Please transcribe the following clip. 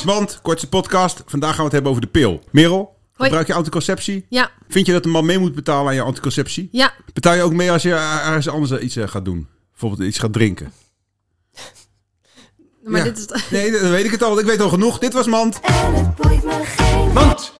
Is Mand, kortste podcast. Vandaag gaan we het hebben over de pil. Merel, gebruik je anticonceptie? Ja, Vind je dat een man mee moet betalen aan je anticonceptie? ja. Betaal je ook mee als je ergens anders iets eh, gaat doen? Bijvoorbeeld iets gaat drinken? Maar Ja. dit is... Nee, dan weet ik het al. Ik weet al genoeg. Dit was Mand. En het boeit me geen Mand!